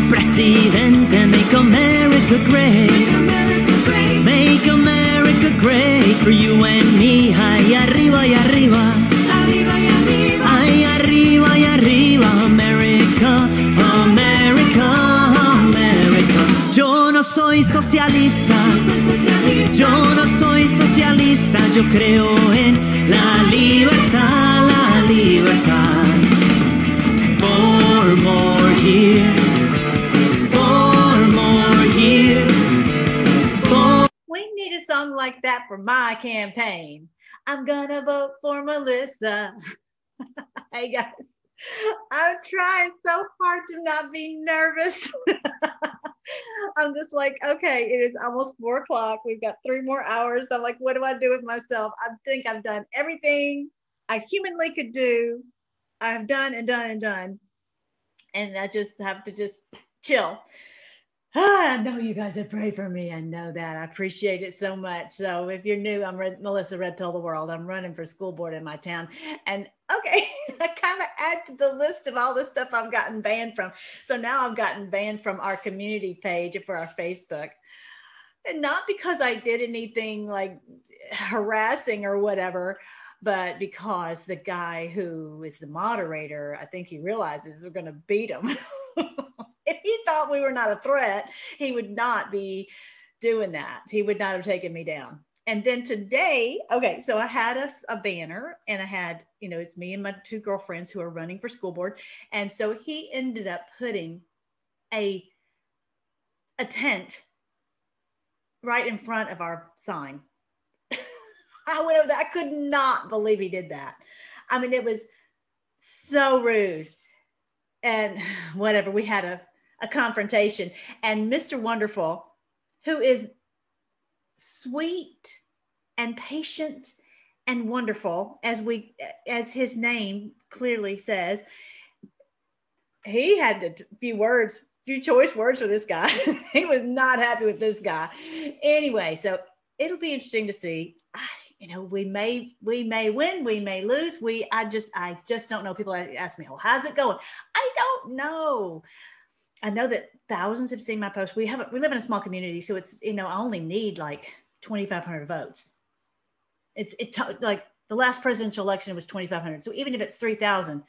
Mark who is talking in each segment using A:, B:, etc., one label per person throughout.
A: for presidente. Make America great. Make America great for you and me. Ahí arriba y arriba. Ahí arriba y arriba. America, America, America. Yo no soy socialista. Yo no soy socialista. Yo creo en la libertad, la libertad. Four more years.
B: That for my campaign. I'm gonna vote for Melissa. hey guys, I'm trying so hard to not be nervous. I'm just like, okay, it is almost four o'clock. We've got three more hours. I'm like, what do I do with myself? I think I've done everything I humanly could do. I've done and done and done. And I just have to just chill. Ah, I know you guys have prayed for me. I know that. I appreciate it so much. So if you're new, I'm Red, Melissa Red Pill the World. I'm running for school board in my town. And okay, I kind of add to the list of all the stuff I've gotten banned from. So now I've gotten banned from our community page for our Facebook. And not because I did anything like harassing or whatever, but because the guy who is the moderator, I think he realizes we're going to beat him. if he thought we were not a threat, he would not be doing that. He would not have taken me down. And then today, okay, so I had a, a banner and I had, you know, it's me and my two girlfriends who are running for school board. And so he ended up putting a, a tent right in front of our sign. I would have, I could not believe he did that. I mean, it was so rude. And whatever, we had a, a confrontation. And Mr. Wonderful, who is sweet and patient and wonderful, as we as his name clearly says, he had a few words, few choice words for this guy. he was not happy with this guy. Anyway, so it'll be interesting to see. You know, we may we may win, we may lose. We I just I just don't know. People ask me, "Well, how's it going?" I don't know. I know that thousands have seen my post. We have we live in a small community, so it's you know I only need like 2,500 votes. It's it like the last presidential election was 2,500. So even if it's 3,000,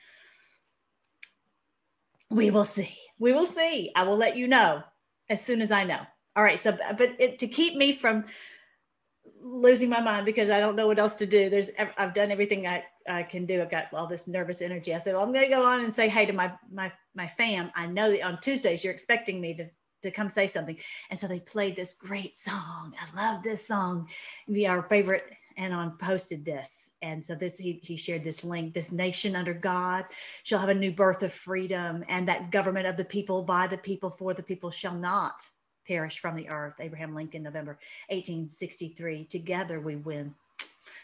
B: we will see. We will see. I will let you know as soon as I know. All right. So, but it, to keep me from losing my mind because I don't know what else to do. There's I've done everything I, I can do. I've got all this nervous energy. I said, well, I'm going to go on and say hey to my my my fam. I know that on Tuesdays you're expecting me to to come say something, and so they played this great song. I love this song. Be our favorite. And on posted this, and so this he, he shared this link. This nation under God shall have a new birth of freedom, and that government of the people, by the people, for the people, shall not perish from the earth. Abraham Lincoln, November 1863. Together we win.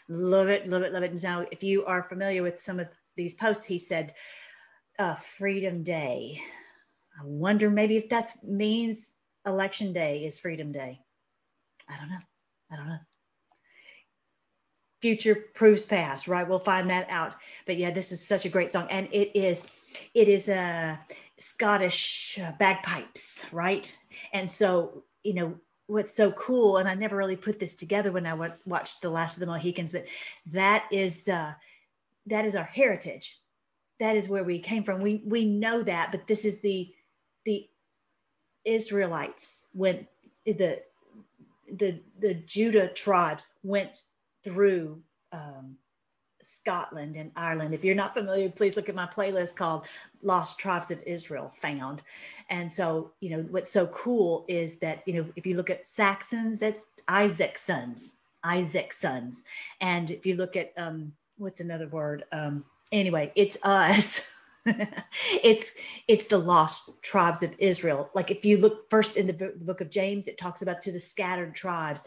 B: Love it, love it, love it. Now, if you are familiar with some of these posts, he said, uh, Freedom Day. I wonder maybe if that means Election Day is Freedom Day. I don't know. I don't know. Future proves past, right? We'll find that out. But yeah, this is such a great song, and it is, it is a Scottish bagpipes, right? And so, you know, what's so cool, and I never really put this together when I watched The Last of the Mohicans, but that is uh, that is our heritage. That is where we came from. We we know that, but this is the the Israelites went the the the Judah tribes went through um, Scotland and Ireland. If you're not familiar, please look at my playlist called Lost Tribes of Israel Found. And so, you know, what's so cool is that, you know, if you look at Saxons, that's Isaac's sons, Isaac's sons. And if you look at, um, what's another word? Um, anyway, it's us. it's it's the lost tribes of Israel. Like if you look first in the book of James, it talks about to the scattered tribes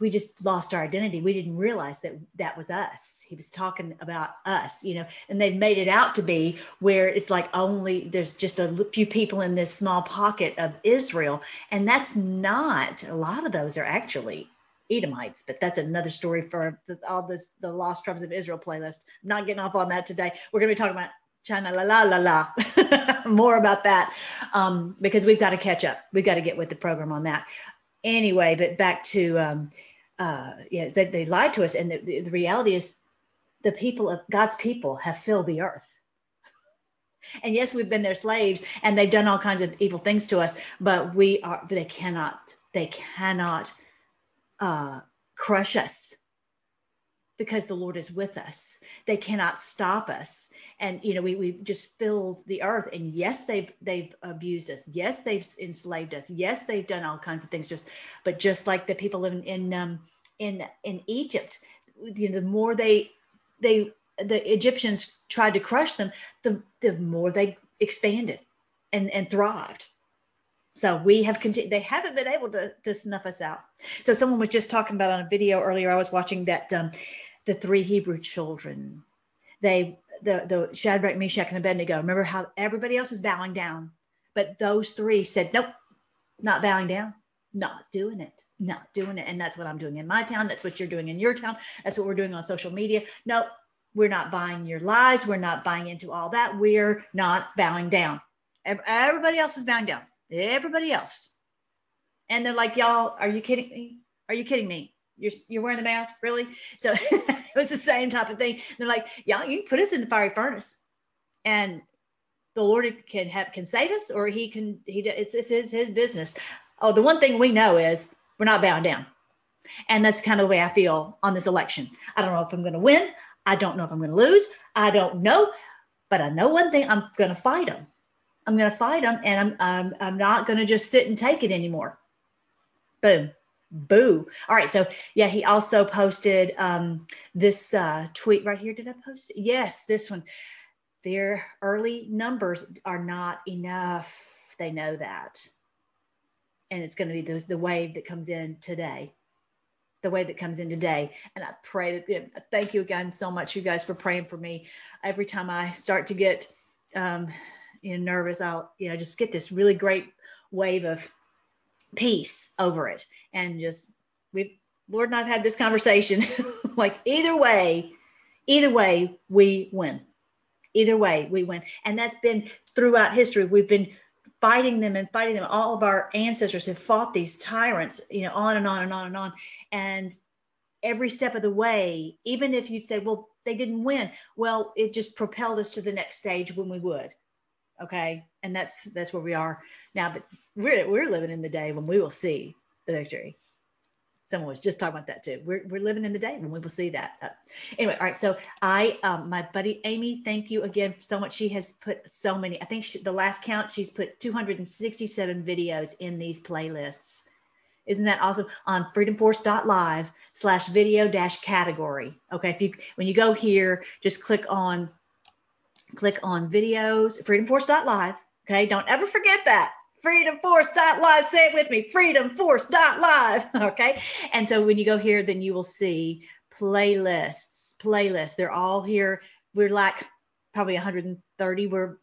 B: we just lost our identity. We didn't realize that that was us. He was talking about us, you know, and they've made it out to be where it's like only there's just a few people in this small pocket of Israel. And that's not, a lot of those are actually Edomites, but that's another story for the, all this, the Lost Tribes of Israel playlist. I'm not getting off on that today. We're going to be talking about China la la la la. More about that um, because we've got to catch up. We've got to get with the program on that. Anyway, but back to um, uh, yeah, they, they lied to us, and the, the, the reality is, the people of God's people have filled the earth. And yes, we've been their slaves, and they've done all kinds of evil things to us. But we are. They cannot. They cannot uh, crush us because the Lord is with us. They cannot stop us. And you know, we we just filled the earth. And yes, they've they've abused us. Yes, they've enslaved us. Yes, they've done all kinds of things us. But just like the people living in um, in in Egypt, you know, the more they they the Egyptians tried to crush them, the the more they expanded and and thrived. So we have continued, they haven't been able to, to snuff us out. So someone was just talking about on a video earlier, I was watching that um, the three Hebrew children. They the the Shadrach, Meshach, and Abednego. Remember how everybody else is bowing down, but those three said, "Nope, not bowing down, not doing it, not doing it." And that's what I'm doing in my town. That's what you're doing in your town. That's what we're doing on social media. Nope, we're not buying your lies. We're not buying into all that. We're not bowing down. Everybody else was bowing down. Everybody else. And they're like, y'all, are you kidding me? Are you kidding me? you're you're wearing the mask, really? So it was the same type of thing. They're like, y'all, you put us in the fiery furnace, and the Lord can have can save us, or He can He it's it's his, his business. Oh, the one thing we know is we're not bowing down, and that's kind of the way I feel on this election. I don't know if I'm going to win. I don't know if I'm going to lose. I don't know, but I know one thing: I'm going to fight them. I'm going to fight them, and I'm I'm I'm not going to just sit and take it anymore. Boom boo. All right so yeah he also posted um, this uh, tweet right here. Did i post it? Yes this one. Their early numbers are not enough. They know that. And it's going to be the, the wave that comes in today. The wave that comes in today. And i pray that thank you again so much you guys for praying for me. Every time i start to get um, you know nervous i'll you know just get this really great wave of peace over it and just we Lord and I've had this conversation. like either way, either way, we win. Either way, we win. And that's been throughout history. We've been fighting them and fighting them. All of our ancestors have fought these tyrants, you know, on and on and on and on. And every step of the way, even if you say, well, they didn't win, well, it just propelled us to the next stage when we would. Okay. And that's that's where we are now. But we're we're living in the day when we will see the victory. Someone was just talking about that too. We're, we're living in the day when we will see that. Uh, anyway, all right. So I, um, my buddy Amy, thank you again so much. She has put so many. I think she, the last count, she's put 267 videos in these playlists. Isn't that awesome? On freedomforce.live slash video dash category. Okay. If you, when you go here, just click on, click on videos, freedomforce.live. Okay. Don't ever forget that freedomforce.live. Say it with me freedomforce.live. Okay. And so when you go here, then you will see playlists, playlists. They're all here. We're like probably 130. We're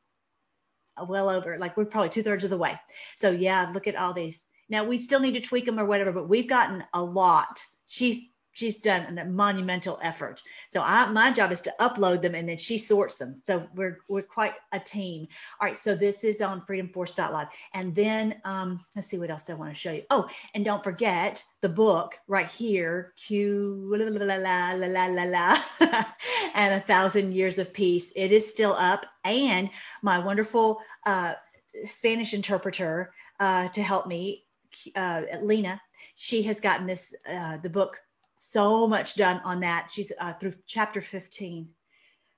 B: well over, like we're probably two thirds of the way. So yeah, look at all these. Now we still need to tweak them or whatever, but we've gotten a lot. She's she's done a monumental effort. So I, my job is to upload them and then she sorts them. So we're, we're quite a team. All right. So this is on freedomforce.live. And then um, let's see what else I want to show you. Oh, and don't forget the book right here, Q la la la la la la and a thousand years of peace. It is still up. And my wonderful uh, Spanish interpreter uh, to help me, uh, Lena, she has gotten this, uh, the book so much done on that. She's uh, through chapter 15.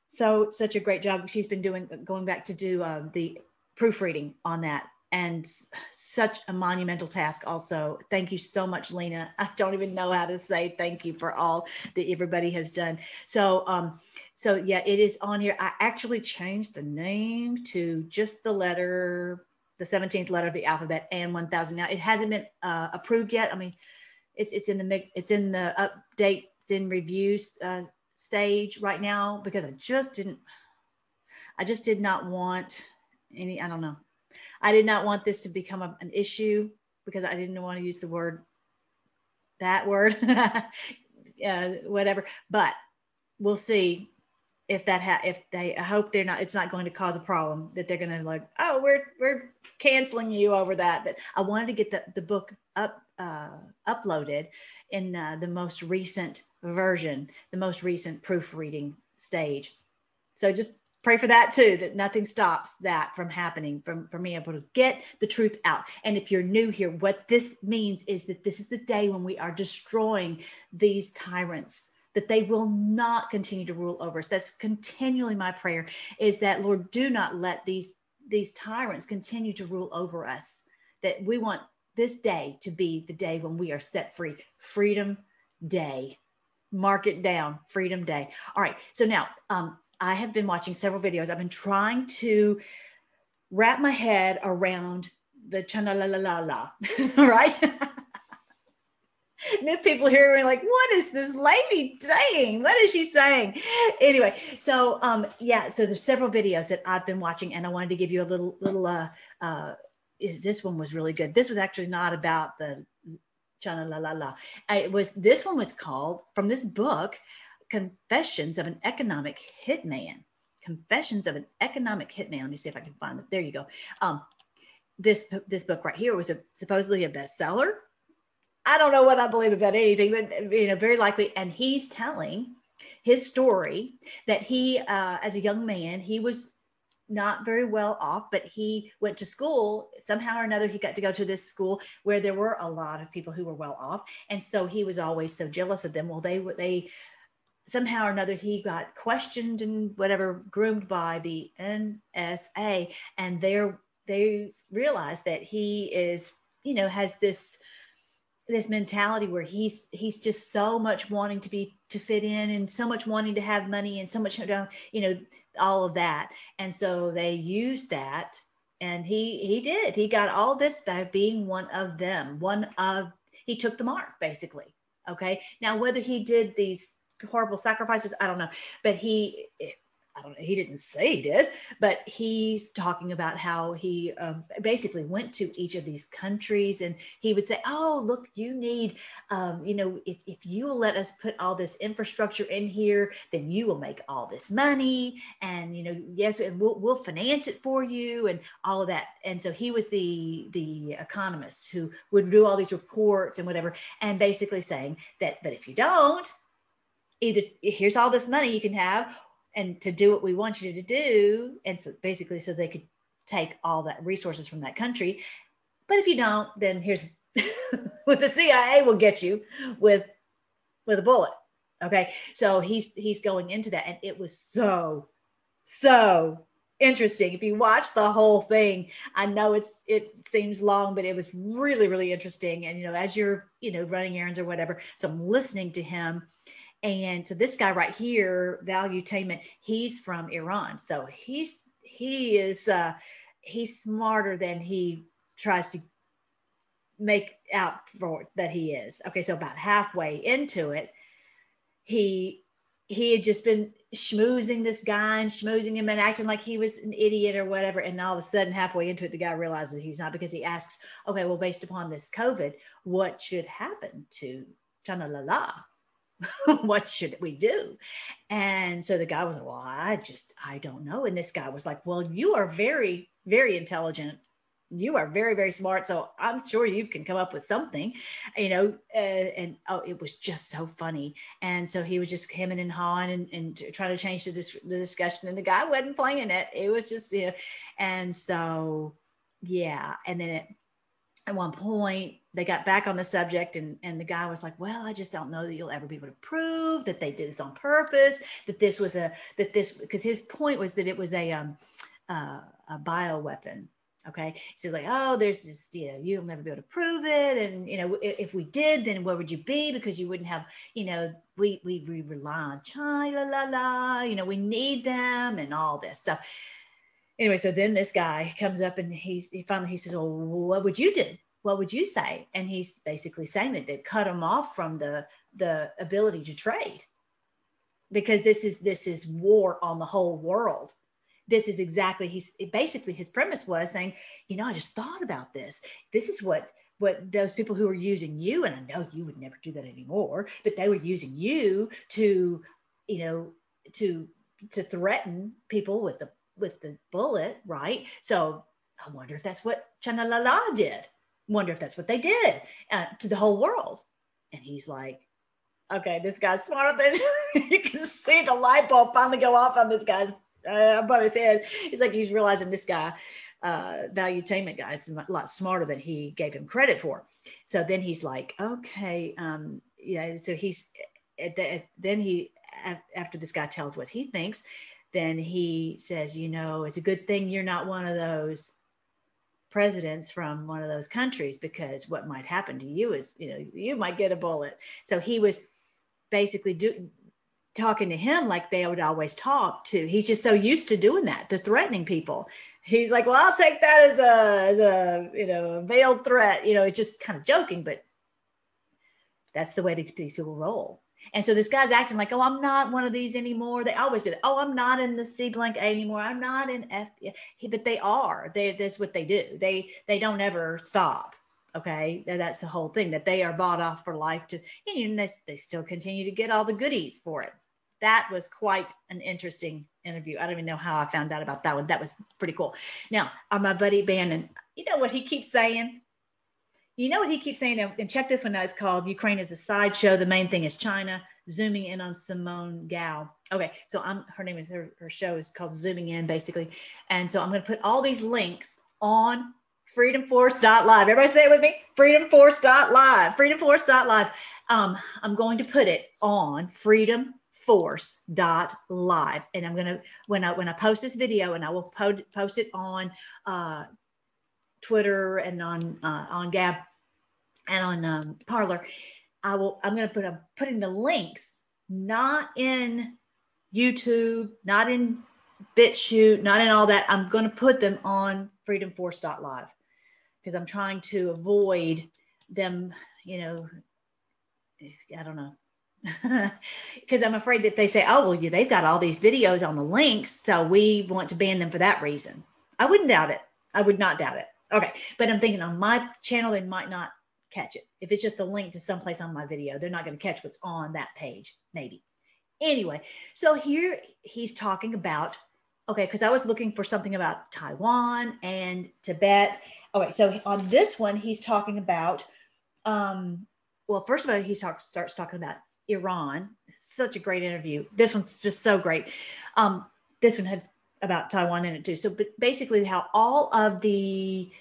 B: So such a great job. She's been doing going back to do uh, the proofreading on that. And such a monumental task also. Thank you so much lena. I don't even know how to say thank you for all that everybody has done. So um so yeah it is on here. I actually changed the name to just the letter the 17th letter of the alphabet and 1000 now it hasn't been uh, approved yet. I mean it's it's in the it's in the updates in reviews uh, stage right now because I just didn't I just did not want any I don't know. I did not want this to become a, an issue because I didn't want to use the word that word uh, whatever but we'll see if that ha- if they I hope they're not it's not going to cause a problem that they're going to like oh we're we're canceling you over that. But I wanted to get the, the book up uh, uploaded in uh, the most recent version the most recent proofreading stage. So just pray for that too that nothing stops that from happening from from being able to get the truth out. And if you're new here what this means is that this is the day when we are destroying these tyrants that they will not continue to rule over us. That's continually my prayer is that Lord, do not let these these tyrants continue to rule over us. That we want this day to be the day when we are set free. Freedom Day. Mark it down. Freedom Day. All right. So now um, I have been watching several videos. I've been trying to wrap my head around the chana la la la la, right? new people here are like, what is this lady saying? What is she saying? Anyway, so um, yeah, so there's several videos that I've been watching, and I wanted to give you a little little uh, uh, this one was really good. This was actually not about the chana la la la. It was this one was called from this book, Confessions of an Economic Hitman. Confessions of an Economic Hitman. Let me see if I can find it. There you go. Um, this this book right here was a, supposedly a bestseller I don't know what I believe about anything, but you know, very likely. And he's telling his story that he, uh, as a young man, he was not very well off, but he went to school somehow or another. He got to go to this school where there were a lot of people who were well off, and so he was always so jealous of them. Well, they were they somehow or another he got questioned and whatever groomed by the NSA, and they they realized that he is you know has this this mentality where he's he's just so much wanting to be to fit in and so much wanting to have money and so much you know all of that. And so they used that and he he did. He got all this by being one of them one of he took the mark basically. Okay. Now whether he did these horrible sacrifices i don't know. But he I don't know, he didn't say he did, but he's talking about how he um, basically went to each of these countries and he would say, Oh, look, you need, um, you know, if, if you will let us put all this infrastructure in here, then you will make all this money. And, you know, yes, and we'll, we'll finance it for you and all of that. And so he was the, the economist who would do all these reports and whatever, and basically saying that, but if you don't, either here's all this money you can have and to do what we want you to do. And so basically, so they could take all that resources from that country. But if you don't, then here's what the CIA will get you with with a bullet. Okay. So he's he's going into that. And it was so, so interesting. If you watch the whole thing, I know it's it seems long, but it was really, really interesting. And you know, as you're, you know, running errands or whatever. So I'm listening to him and so this guy right here, Valuetainment, he's from Iran. So he's he is uh, he's smarter than he tries to make out for that he is. Okay, so about halfway into it, he he had just been schmoozing this guy and schmoozing him and acting like he was an idiot or whatever. And all of a sudden, halfway into it, the guy realizes he's not because he asks, okay, well, based upon this COVID, what should happen to Chana Lala? what should we do? And so the guy was like, well, I just, I don't know. And this guy was like, well, you are very, very intelligent. You are very, very smart. So I'm sure you can come up with something, you know. Uh, and oh, it was just so funny. And so he was just hemming and hawing and, and trying to change the, dis- the discussion. And the guy wasn't playing it. It was just, you know. And so, yeah. And then it, at one point they got back on the subject and, and the guy was like well i just don't know that you'll ever be able to prove that they did this on purpose that this was a that this because his point was that it was a um uh, a bio weapon okay? So like oh there's this you know you'll never be able to prove it. And you know if, if we did then where would you be? Because you wouldn't have you know we we, we rely on china la la la you know we need them and all this stuff. Anyway, so then this guy comes up and he's he finally he says, "Well, what would you do? What would you say?" And he's basically saying that they've cut him off from the the ability to trade because this is this is war on the whole world. This is exactly he's basically his premise was saying, you know, I just thought about this. This is what what those people who are using you, and I know you would never do that anymore, but they were using you to, you know, to to threaten people with the with the bullet, right? So I wonder if that's what Chana Lala did. Wonder if that's what they did uh, to the whole world. And he's like, okay, this guy's smarter than you can see the light bulb finally go off on this guy's uh, above his head. He's like, he's realizing this guy, uh, valuetainment guy is a lot smarter than he gave him credit for. So then he's like, okay, um, yeah. So he's, then he, after this guy tells what he thinks, then he says, you know, it's a good thing you're not one of those presidents from one of those countries because what might happen to you is, you know, you might get a bullet. So he was basically do, talking to him like they would always talk to. He's just so used to doing that, to threatening people. He's like, well, I'll take that as a, as a, you know, veiled threat. You know, it's just kind of joking, but that's the way these people roll. And so this guy's acting like, oh, I'm not one of these anymore. They always do that. Oh, I'm not in the C blank A anymore. I'm not in F. But they are. They that's what they do. They they don't ever stop. Okay, that's the whole thing that they are bought off for life to, and they, they still continue to get all the goodies for it. That was quite an interesting interview. I don't even know how I found out about that one. That was pretty cool. Now, my buddy Bannon, you know what he keeps saying? You know what he keeps saying? And check this one out. It's called Ukraine is a sideshow. The main thing is China. Zooming in on Simone Gao. Okay, so I'm her name is her, her show is called Zooming In, basically. And so I'm going to put all these links on freedomforce.live. Everybody say it with me. Freedomforce.live. Freedomforce.live. Um, I'm going to put it on freedomforce.live. And I'm gonna when I when I post this video and I will post post it on uh Twitter and on uh, on Gab and on um, Parler. I will. I'm going to put a putting the links not in YouTube, not in BitChute, not in all that. I'm going to put them on freedomforce.live because I'm trying to avoid them. You know, I don't know because I'm afraid that they say, oh, well, yeah, they've got all these videos on the links. So we want to ban them for that reason. I wouldn't doubt it. I would not doubt it. Okay. But I'm thinking on my channel, they might not catch it. If it's just a link to someplace on my video, they're not going to catch what's on that page, maybe. Anyway, so here he's talking about, okay, because I was looking for something about Taiwan and Tibet. Okay, so on this one, he's talking about, um, well, first of all, he talks, starts talking about Iran. Such a great interview. This one's just so great. Um, this one has about Taiwan in it too. So, basically, how all of the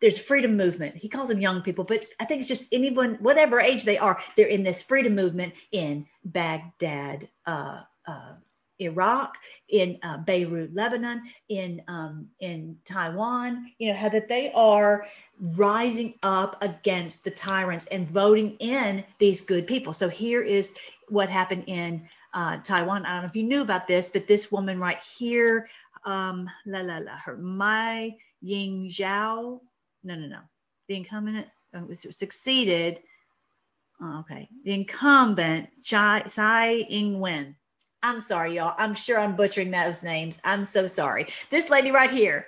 B: there's freedom movement. He calls them young people, but I think it's just anyone, whatever age they are, they're in this freedom movement in Baghdad, uh, uh, Iraq, in uh, Beirut, Lebanon, in um, in Taiwan. You know how that they are rising up against the tyrants and voting in these good people. So here is what happened in uh, Taiwan. I don't know if you knew about this, but this woman right here, um, la la la, her Mai Ying Zhao no, no, no. The incumbent uh, was succeeded. Oh, okay. The incumbent, Tsai Ing-wen. I'm sorry, y'all. I'm sure I'm butchering those names. I'm so sorry. This lady right here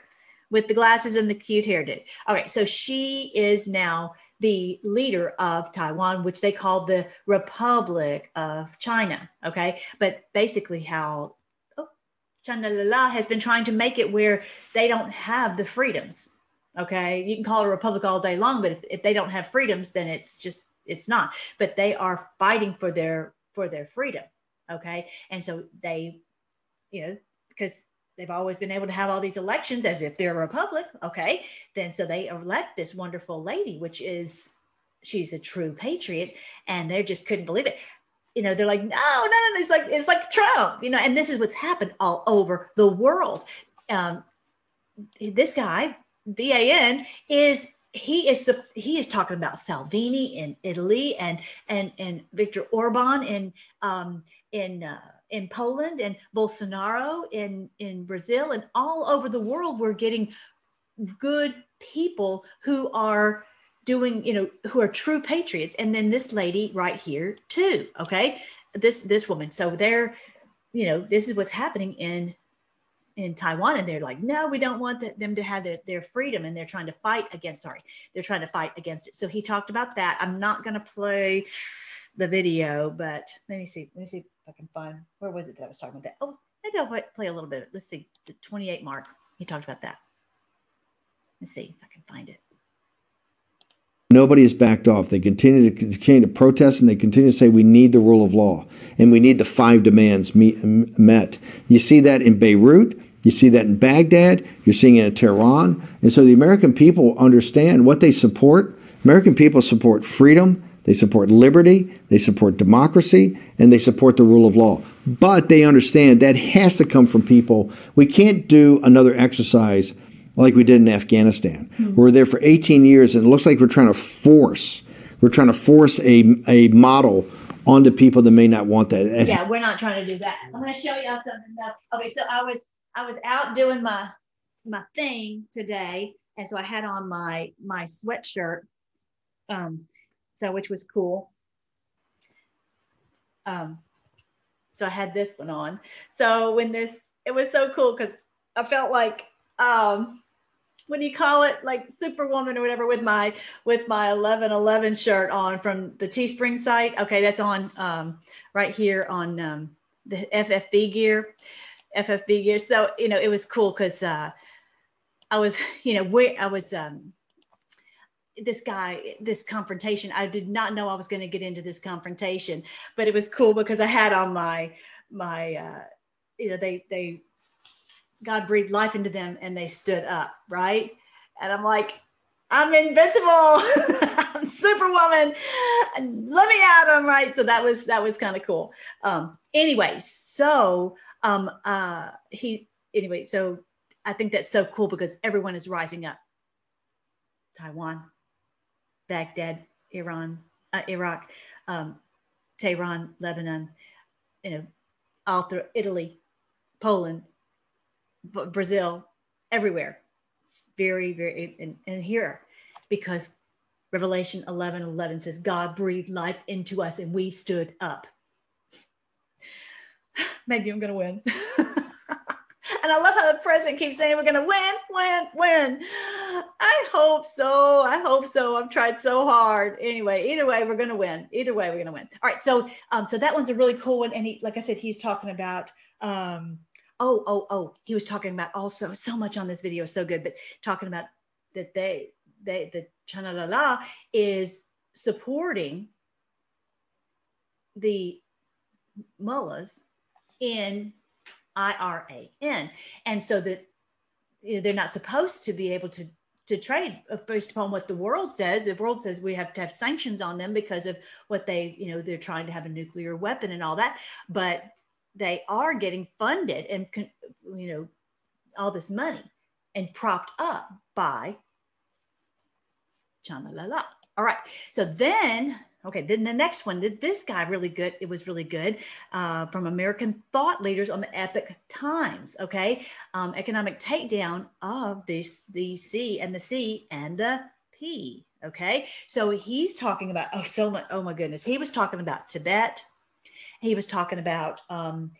B: with the glasses and the cute hairdo. Okay, so she is now the leader of Taiwan, which they call the Republic of China. Okay, but basically, how oh, China has been trying to make it where they don't have the freedoms Okay. You can call it a republic all day long, but if, if they don't have freedoms, then it's just, it's not. But they are fighting for their, for their freedom. Okay. And so they, you know, because they've always been able to have all these elections as if they're a republic. Okay. Then so they elect this wonderful lady, which is, she's a true patriot. And they just couldn't believe it you know, they're like, no, no, no, it's like it's like Trump, you know, and this is what's happened all over the world. Um, this guy VAN is he is he is talking about Salvini in Italy and and and Viktor Orban in um, in uh, in Poland and Bolsonaro in in Brazil and all over the world. We're getting good people who are doing you know who are true patriots and then this lady right here too okay this this woman so they're you know this is what's happening in in Taiwan and they're like, no, we don't want the, them to have their, their freedom. And they're trying to fight against, sorry, they're trying to fight against it. So he talked about that. I'm not going to play the video, but let me see. Let me see if I can find, where was it that I was talking about that? Oh, maybe I'll play- a little bit. Let's see, the 28 mark. He talked about that. Let's see if I can find it.
C: Nobody has backed off. They continue to continue to protest, and they continue to say we need the rule of law and we need the five demands meet, met. You see that in Beirut. You see that in Baghdad. You're seeing it in Tehran. And so the American people understand what they support. American people support freedom. They support liberty. They support democracy, and they support the rule of law. But they understand that has to come from people. We can't do another exercise like we did in Afghanistan. We were there for 18 years, and it looks like we're trying to force we're trying to force a a model onto people that may not want that.
B: Yeah, we're not trying to do that. I'm going to show y'all something. Else. Okay, so I was I was out doing my my thing today, and so I had on my my sweatshirt, um, so which was cool. Um, so I had this one on. So when this, it was so cool because I felt like um do you call it like superwoman or whatever with my with my 1111 shirt on from the teespring site okay that's on um right here on um the ffb gear ffb gear so you know it was cool because uh i was you know where i was um this guy this confrontation i did not know i was going to get into this confrontation but it was cool because i had on my my uh you know they they God breathed life into them and they stood up, right? And I'm like, I'm invincible. I'm superwoman. Let me at them, right? So that was that was kind of cool. Um, anyway, so um uh he anyway, so I think that's so cool because everyone is rising up. Taiwan, Baghdad, Iran, uh, Iraq, um, Tehran, Lebanon, you know, all through Italy, Poland, B- Brazil, everywhere. It's very, very, and, and here, because Revelation 11 11 says, God breathed life into us and we stood up. Maybe I'm going to win. and I love how the president keeps saying, we're going to win, win, win. I hope so. I hope so. I've tried so hard. Anyway, either way, we're going to win. Either way, we're going to win. All right. So, um, so that one's a really cool one. And he, like I said, he's talking about, um, oh oh oh he was talking about also so much on this video so good but talking about that they they the chana la la is supporting the mullahs in iran and so that you know, they're not supposed to be able to to trade based upon what the world says the world says we have to have sanctions on them because of what they you know they're trying to have a nuclear weapon and all that but they are getting funded and you know all this money and propped up by Chana La La. All right. So then, okay, then the next one, did this guy really good. It was really good uh, from American thought leaders on the Epoch Times. Okay, um, economic takedown of this the C and the C and the P. Okay, so he's talking about oh so much. Oh my goodness, he was talking about Tibet he was talking about um,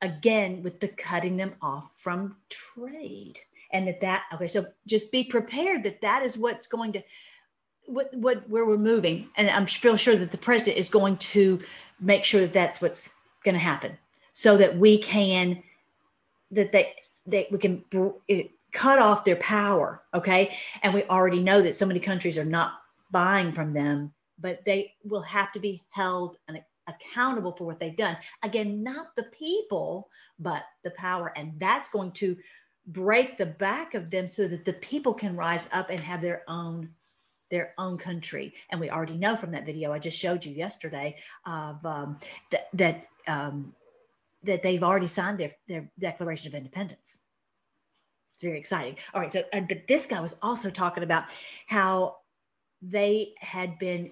B: again with the cutting them off from trade and that that okay so just be prepared that that is what's going to what what where we're moving and i'm feel sure that the president is going to make sure that that's what's going to happen so that we can that they that we can it, cut off their power okay and we already know that so many countries are not buying from them but they will have to be held accountable for what they've done. Again, not the people, but the power. And that's going to break the back of them so that the people can rise up and have their own their own country and we already know from that video i just showed you yesterday of um, that that um, that they've already signed their, their declaration of independence it's very exciting all right so but this guy was also talking about how they had been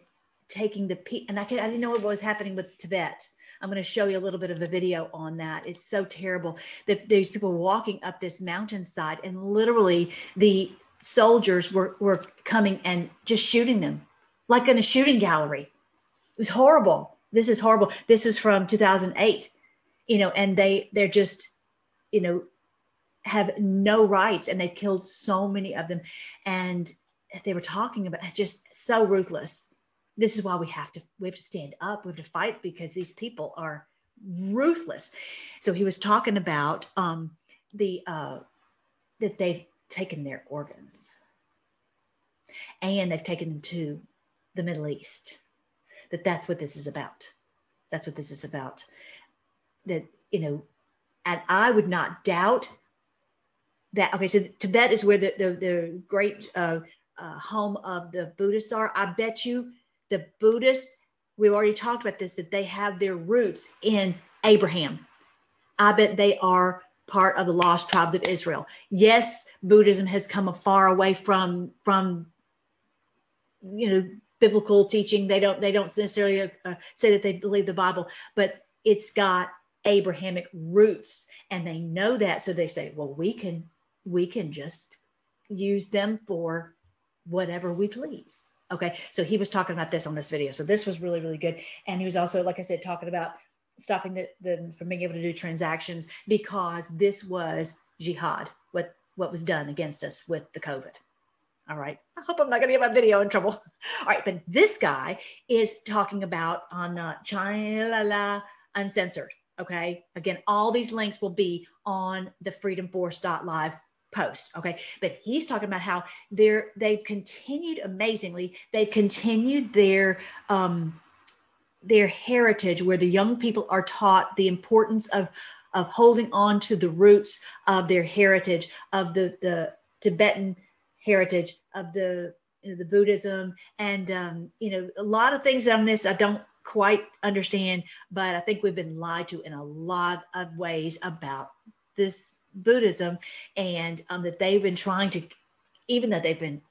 B: taking the pe and I, can, I didn't know what was happening with Tibet. I'm going to show you a little bit of a video on that. It's so terrible that these people walking up this mountainside and literally the soldiers were, were coming and just shooting them like in a shooting gallery. It was horrible. This is horrible. This is from 2008, you know, and they, they're just, you know, have no rights and they killed so many of them. And they were talking about just so ruthless this is why we have to we have to stand up we have to fight because these people are ruthless. So he was talking about um, the uh, that they've taken their organs and they've taken them to the Middle East. That that's what this is about. That's what this is about. That you know, and I would not doubt that. Okay, so Tibet is where the the, the great uh, uh, home of the Buddhists are. I bet you the Buddhists. We've already talked about this. That they have their roots in Abraham. I bet they are part of the lost tribes of Israel. Yes, Buddhism has come far away from from you know biblical teaching. They don't they don't necessarily uh, say that they believe the Bible, but it's got Abrahamic roots, and they know that. So they say, well, we can we can just use them for whatever we please. Okay, so he was talking about this on this video. So this was really really good, and he was also, like I said, talking about stopping the, the from being able to do transactions because this was jihad. What what was done against us with the COVID. All right. I hope I'm not going to get my video in trouble. All right. But this guy is talking about on uh, China Uncensored. Okay. Again, all these links will be on the freedom freedomforce.live post. Okay. But he's talking about how they're, they've continued amazingly. They've continued their, um, their heritage where the young people are taught the importance of, of holding on to the roots of their heritage of the, the Tibetan heritage of the you know, the Buddhism. And um, you know a lot of things on this I don't quite understand, but I think we've been lied to in a lot of ways about this Buddhism and um, that they've been trying to, even though they've been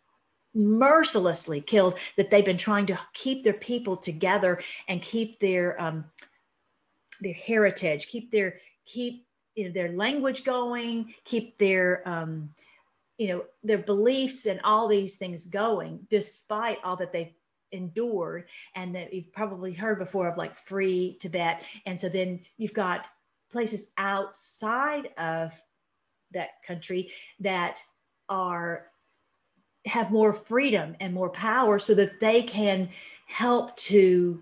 B: mercilessly killed, that they've been trying to keep their people together and keep their um, their heritage, keep their keep you know, their language going, keep their um, you know their beliefs and all these things going despite all that they've endured and that you've probably heard before of like free tibet. And so then you've got places outside of that country that are have more freedom and more power so that they can help to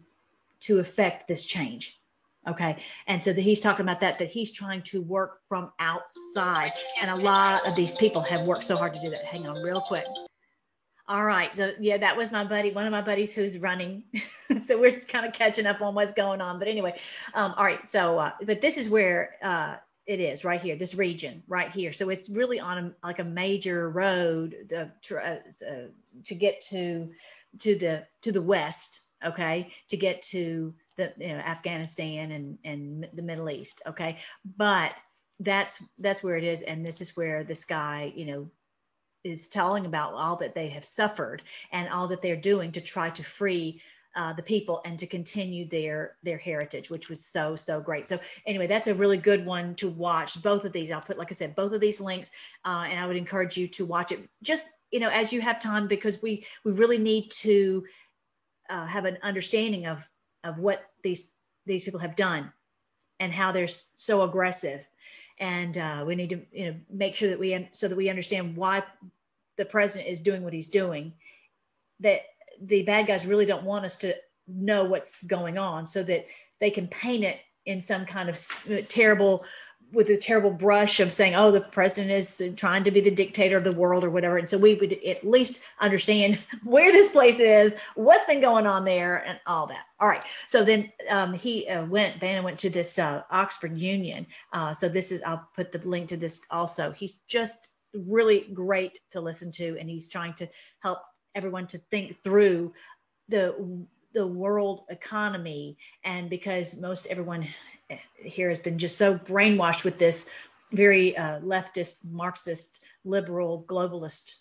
B: to affect this change Okay. And so that he's talking about that, that he's trying to work from outside. And a lot of these people have worked so hard to do that. Hang on, real quick. All right. So, yeah, that was my buddy, one of my buddies who's running. so we're kind of catching up on what's going on. But anyway, um, all right. So, uh, but this is where uh, it is right here, this region right here. So it's really on a, like a major road the, uh, to get to to the to the west. Okay, to get to the you know, Afghanistan and and the Middle East. Okay, but that's that's where it is, and this is where this guy, you know, is telling about all that they have suffered and all that they're doing to try to free uh, the people and to continue their their heritage, which was so so great. So anyway, that's a really good one to watch. Both of these, I'll put like I said, both of these links, uh, and I would encourage you to watch it just you know as you have time because we we really need to uh, have an understanding of of what these these people have done and how they're so aggressive and uh, we need to you know make sure that we so that we understand why the president is doing what he's doing that the bad guys really don't want us to know what's going on so that they can paint it in some kind of terrible with a terrible brush of saying, oh, the president is trying to be the dictator of the world or whatever. And so we would at least understand where this place is, what's been going on there, and all that. All right. So then um, he uh, went, Bannon went to this uh, Oxford Union. Uh, so this is, I'll put the link to this also. He's just really great to listen to, and he's trying to help everyone to think through the the world economy and because most everyone here has been just so brainwashed with this very uh, leftist, Marxist, liberal, globalist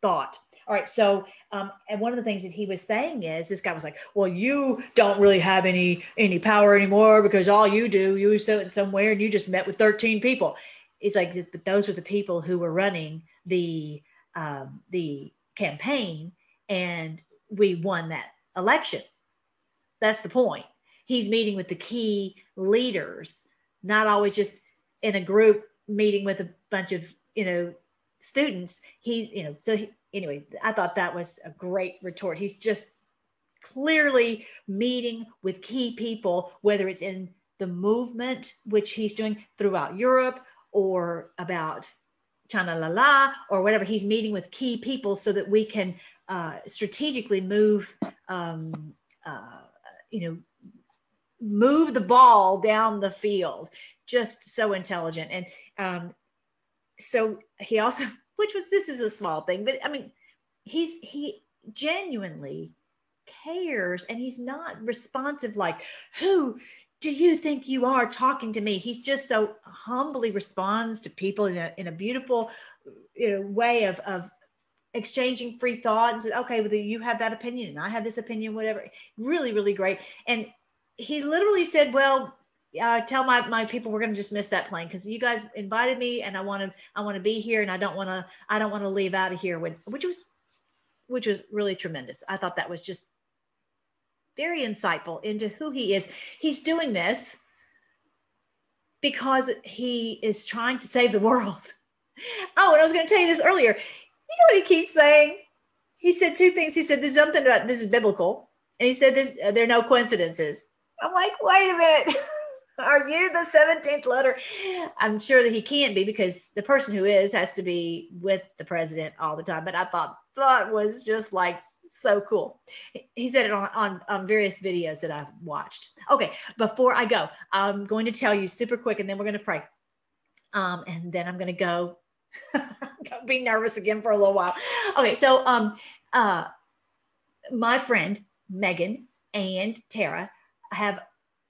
B: thought. All right. So, um, and one of the things that he was saying is this guy was like, well, you don't really have any, any power anymore because all you do, you sit somewhere and you just met with 13 people. He's like, but those were the people who were running the, um, the campaign and we won that election. That's the point he's meeting with the key leaders, not always just in a group meeting with a bunch of, you know, students. He, you know, so he, anyway, I thought that was a great retort. He's just clearly meeting with key people, whether it's in the movement which he's doing throughout Europe or about China La La or whatever. He's meeting with key people so that we can uh, strategically move, um, uh, you know, move the ball down the field. Just so intelligent. And um, so he also, which was, this is a small thing, but I mean, he's, he genuinely cares and he's not responsive like who do you think you are talking to me? He's just so humbly responds to people in a, in a beautiful you know, way of, of exchanging free thought and said okay well you have that opinion and i have this opinion whatever. Really really great. And he literally said well uh, tell my, my people we're going to just miss that plane because you guys invited me and i want to i want to be here and i don't want to i don't want to leave out of here when which was which was really tremendous. I thought that was just very insightful into who he is. He's doing this because he is trying to save the world. Oh, and I was going to tell you this earlier. You know what he keeps saying? He said two things. He said, There's something about this is biblical. And he said, this, uh, There are no coincidences. I'm like, Wait a minute. are you the 17th letter? I'm sure that he can't be because the person who is has to be with the president all the time. But I thought thought was just like so cool. He said it on, on, on various videos that I've watched. Okay, before I go, I'm going to tell you super quick and then we're going to pray. Um, and then I'm going to go be nervous again for a little while. Okay, so um, uh, my friend Megan and Tara have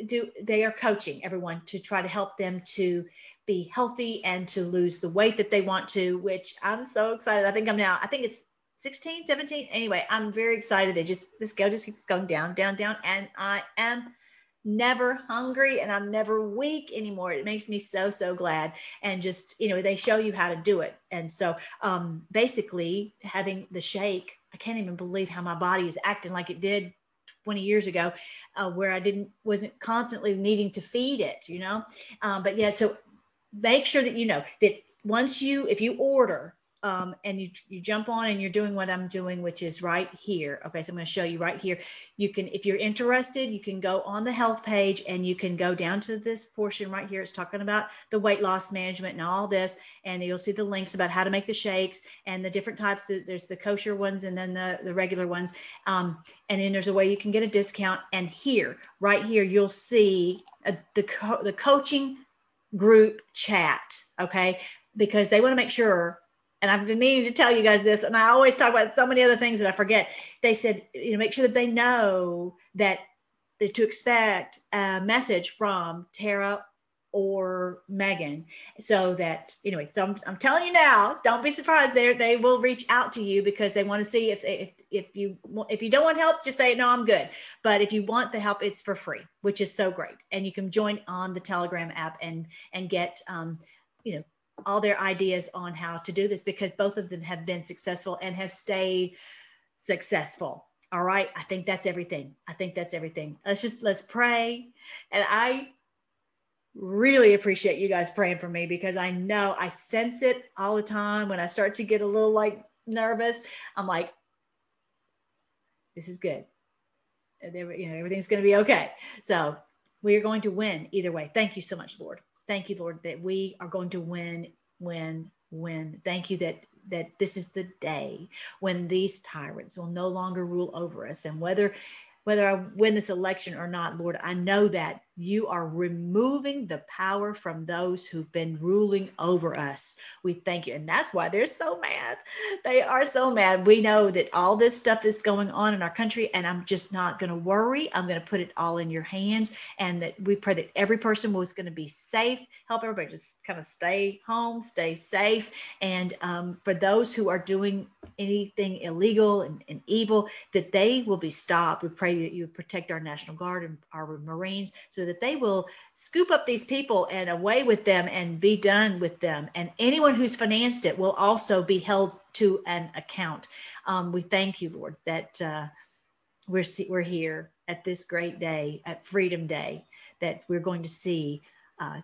B: do they are coaching everyone to try to help them to be healthy and to lose the weight that they want to which i'm so excited i think i'm now i think it's 16, 17. Anyway, I'm very excited. They just, this scale just keeps going down, down, down. And I am never hungry and I'm never weak anymore. It makes me so, so glad. And just, you know, they show you how to do it. And so um, basically having the shake, I can't even believe how my body is acting like it did 20 years ago, uh, where I didn't, wasn't constantly needing to feed it, you know? Um, but yeah, so make sure that you know that once you, if you order um, and you, you jump on and you're doing what I'm doing, which is right here. Okay, so I'm going to show you right here. You can, if you're interested, you can go on the health page and you can go down to this portion right here. It's talking about the weight loss management and all this, and you'll see the links about how to make the shakes and the different types. There's the kosher ones and then the, the regular ones. Um, and then there's a way you can get a discount. And here, right here, you'll see a, the, co- the coaching group chat. Okay, because they want to make sure and I've been meaning to tell you guys this, and I always talk about so many other things that I forget. They said, you know, make sure that they know that, to expect a message from Tara or Megan, so that anyway. So I'm, I'm telling you now, don't be surprised. They they will reach out to you because they want to see if if if you if you don't want help, just say no, I'm good. But if you want the help, it's for free, which is so great, and you can join on the Telegram app and and get um, you know all their ideas on how to do this because both of them have been successful and have stayed successful. All right. I think that's everything. I think that's everything. Let's just let's pray. And I really appreciate you guys praying for me because I know I sense it all the time when I start to get a little like nervous. I'm like, this is good. You know, everything's going to be okay. So we are going to win either way. Thank you so much, Lord. Thank you, Lord, that we are going to win, win, win. Thank you that that this is the day when these tyrants will no longer rule over us. And whether whether I win this election or not, Lord, I know that you are removing the power from those who've been ruling over us. We thank you. And that's why they're so mad. They are so mad. We know that all this stuff is going on in our country, and I'm just not going to worry. I'm going to put it all in your hands. And that we pray that every person was going to be safe. Help everybody just kind of stay home, stay safe. And um, for those who are doing anything illegal and, and evil, that they will be stopped. We pray that you protect our National Guard and our Marines so that they will scoop up these people and away with them and be done with them. And anyone who's financed it will also be held to an account. Um, we thank you, Lord, that uh, we're, we're here at this great day, at Freedom Day, that we're going to see, uh,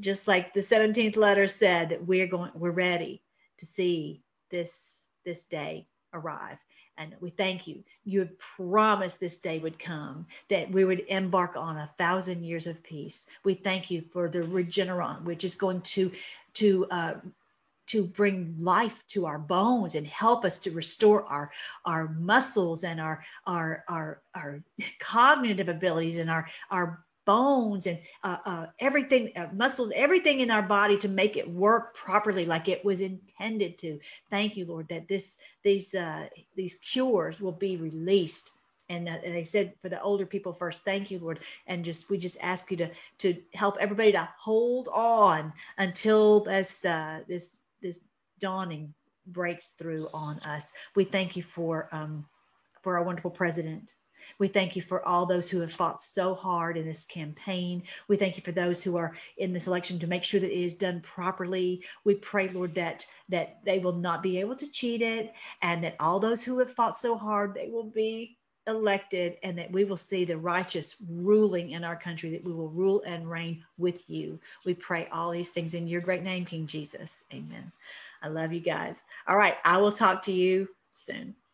B: just like the 17th letter said, that we're going, we're ready to see this this day arrive And we thank you. You had promised this day would come, that we would embark on a thousand years of peace. We thank you for the regeneron, which is going to to uh, to bring life to our bones and help us to restore our our muscles and our our our, our cognitive abilities and our our bones and uh, uh, everything, uh, muscles, everything in our body to make it work properly like it was intended to. Thank you, Lord, that this these uh, these cures will be released. And uh, they said for the older people first, thank you, Lord, and just we just ask you to to help everybody to hold on until this uh, this this dawning breaks through on us. We thank you for um, for our wonderful president we thank you for all those who have fought so hard in this campaign. We thank you for those who are in this election to make sure that it is done properly. We pray, Lord, that that they will not be able to cheat it, and that all those who have fought so hard, they will be elected, and that we will see the righteous ruling in our country. That we will rule and reign with you. We pray all these things in your great name, King Jesus. Amen. I love you guys. All right, I will talk to you soon.